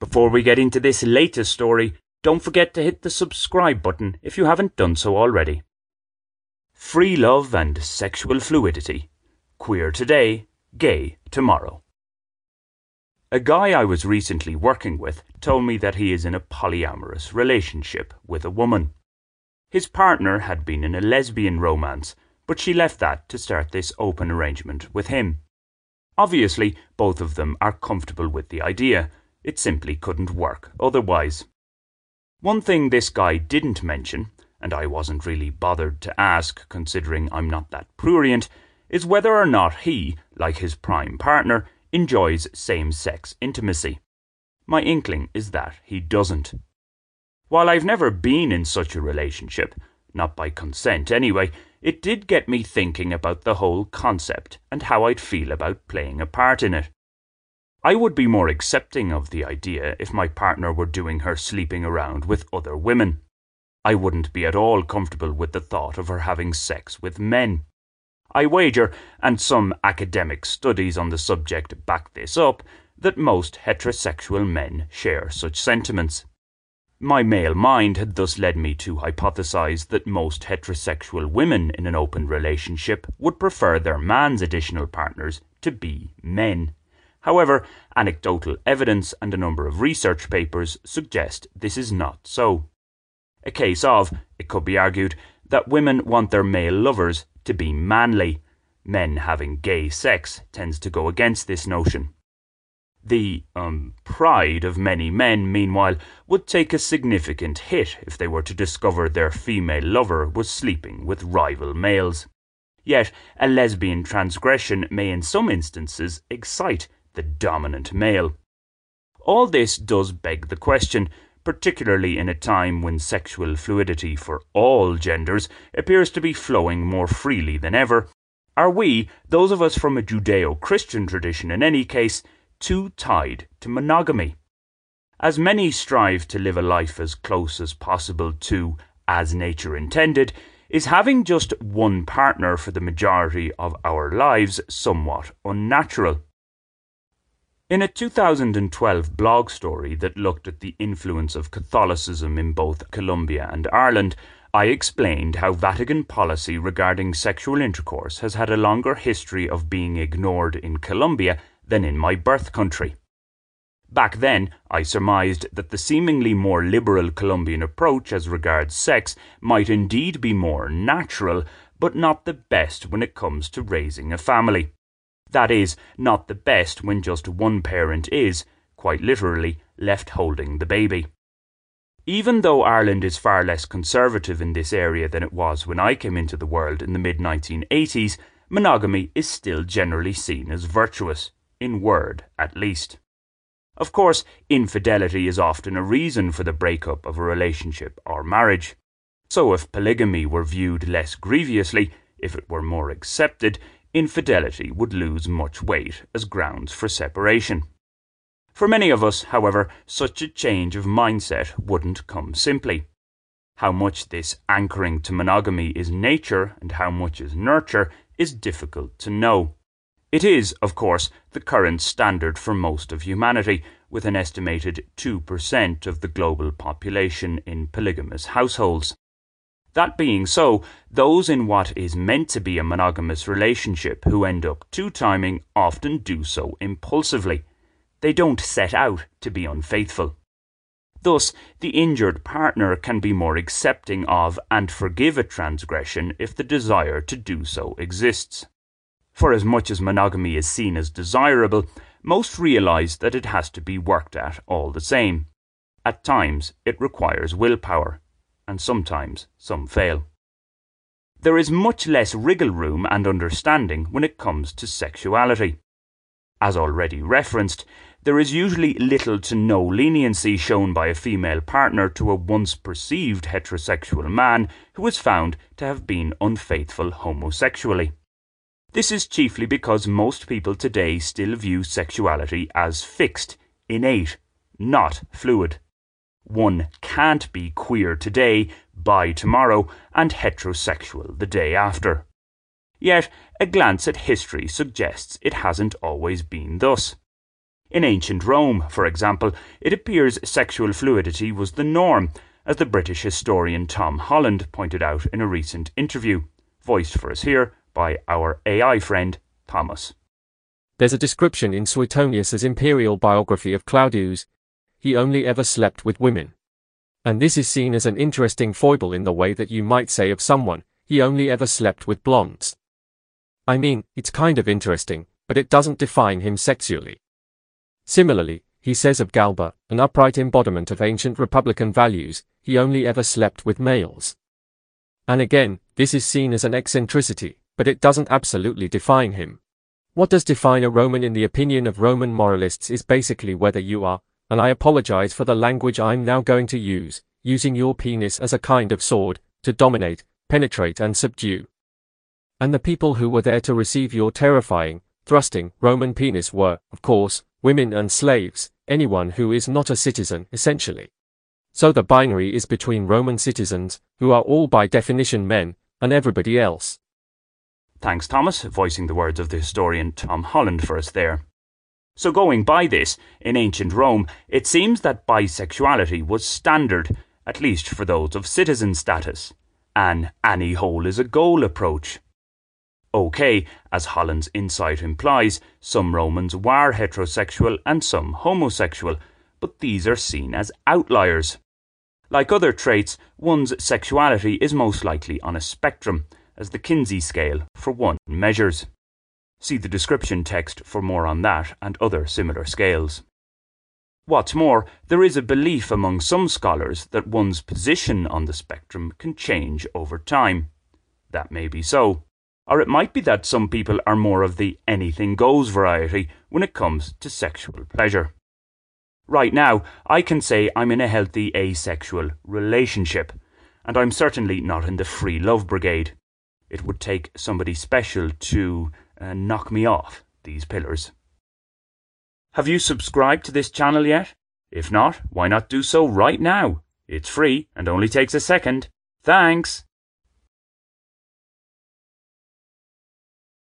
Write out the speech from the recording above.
Before we get into this latest story, don't forget to hit the subscribe button if you haven't done so already. Free love and sexual fluidity. Queer today, gay tomorrow. A guy I was recently working with told me that he is in a polyamorous relationship with a woman. His partner had been in a lesbian romance, but she left that to start this open arrangement with him. Obviously, both of them are comfortable with the idea it simply couldn't work otherwise. One thing this guy didn't mention, and I wasn't really bothered to ask considering I'm not that prurient, is whether or not he, like his prime partner, enjoys same sex intimacy. My inkling is that he doesn't. While I've never been in such a relationship, not by consent anyway, it did get me thinking about the whole concept and how I'd feel about playing a part in it. I would be more accepting of the idea if my partner were doing her sleeping around with other women. I wouldn't be at all comfortable with the thought of her having sex with men. I wager, and some academic studies on the subject back this up, that most heterosexual men share such sentiments. My male mind had thus led me to hypothesize that most heterosexual women in an open relationship would prefer their man's additional partners to be men. However, anecdotal evidence and a number of research papers suggest this is not so. A case of, it could be argued, that women want their male lovers to be manly. Men having gay sex tends to go against this notion. The um, pride of many men, meanwhile, would take a significant hit if they were to discover their female lover was sleeping with rival males. Yet, a lesbian transgression may in some instances excite the dominant male. All this does beg the question, particularly in a time when sexual fluidity for all genders appears to be flowing more freely than ever. Are we, those of us from a Judeo Christian tradition in any case, too tied to monogamy? As many strive to live a life as close as possible to as nature intended, is having just one partner for the majority of our lives somewhat unnatural? In a 2012 blog story that looked at the influence of Catholicism in both Colombia and Ireland, I explained how Vatican policy regarding sexual intercourse has had a longer history of being ignored in Colombia than in my birth country. Back then, I surmised that the seemingly more liberal Colombian approach as regards sex might indeed be more natural, but not the best when it comes to raising a family. That is, not the best when just one parent is, quite literally, left holding the baby. Even though Ireland is far less conservative in this area than it was when I came into the world in the mid 1980s, monogamy is still generally seen as virtuous, in word at least. Of course, infidelity is often a reason for the breakup of a relationship or marriage. So if polygamy were viewed less grievously, if it were more accepted, infidelity would lose much weight as grounds for separation. For many of us, however, such a change of mindset wouldn't come simply. How much this anchoring to monogamy is nature and how much is nurture is difficult to know. It is, of course, the current standard for most of humanity, with an estimated 2% of the global population in polygamous households. That being so, those in what is meant to be a monogamous relationship who end up two timing often do so impulsively. They don't set out to be unfaithful. Thus, the injured partner can be more accepting of and forgive a transgression if the desire to do so exists. For as much as monogamy is seen as desirable, most realize that it has to be worked at all the same. At times, it requires willpower and sometimes some fail. There is much less wriggle room and understanding when it comes to sexuality. As already referenced, there is usually little to no leniency shown by a female partner to a once perceived heterosexual man who is found to have been unfaithful homosexually. This is chiefly because most people today still view sexuality as fixed, innate, not fluid. One can't be queer today, bi tomorrow, and heterosexual the day after. Yet, a glance at history suggests it hasn't always been thus. In ancient Rome, for example, it appears sexual fluidity was the norm, as the British historian Tom Holland pointed out in a recent interview, voiced for us here by our AI friend Thomas. There's a description in Suetonius's imperial biography of Claudius. He only ever slept with women. And this is seen as an interesting foible in the way that you might say of someone, he only ever slept with blondes. I mean, it's kind of interesting, but it doesn't define him sexually. Similarly, he says of Galba, an upright embodiment of ancient republican values, he only ever slept with males. And again, this is seen as an eccentricity, but it doesn't absolutely define him. What does define a Roman in the opinion of Roman moralists is basically whether you are, and I apologize for the language I'm now going to use, using your penis as a kind of sword, to dominate, penetrate and subdue. And the people who were there to receive your terrifying, thrusting Roman penis were, of course, women and slaves, anyone who is not a citizen, essentially. So the binary is between Roman citizens, who are all by definition men, and everybody else. Thanks, Thomas, voicing the words of the historian Tom Holland for us there. So, going by this, in ancient Rome, it seems that bisexuality was standard, at least for those of citizen status, an any hole is a goal approach. Okay, as Holland's insight implies, some Romans were heterosexual and some homosexual, but these are seen as outliers. Like other traits, one's sexuality is most likely on a spectrum, as the Kinsey scale, for one, measures. See the description text for more on that and other similar scales. What's more, there is a belief among some scholars that one's position on the spectrum can change over time. That may be so. Or it might be that some people are more of the anything goes variety when it comes to sexual pleasure. Right now, I can say I'm in a healthy asexual relationship, and I'm certainly not in the free love brigade. It would take somebody special to uh, knock me off these pillars. Have you subscribed to this channel yet? If not, why not do so right now? It's free and only takes a second. Thanks!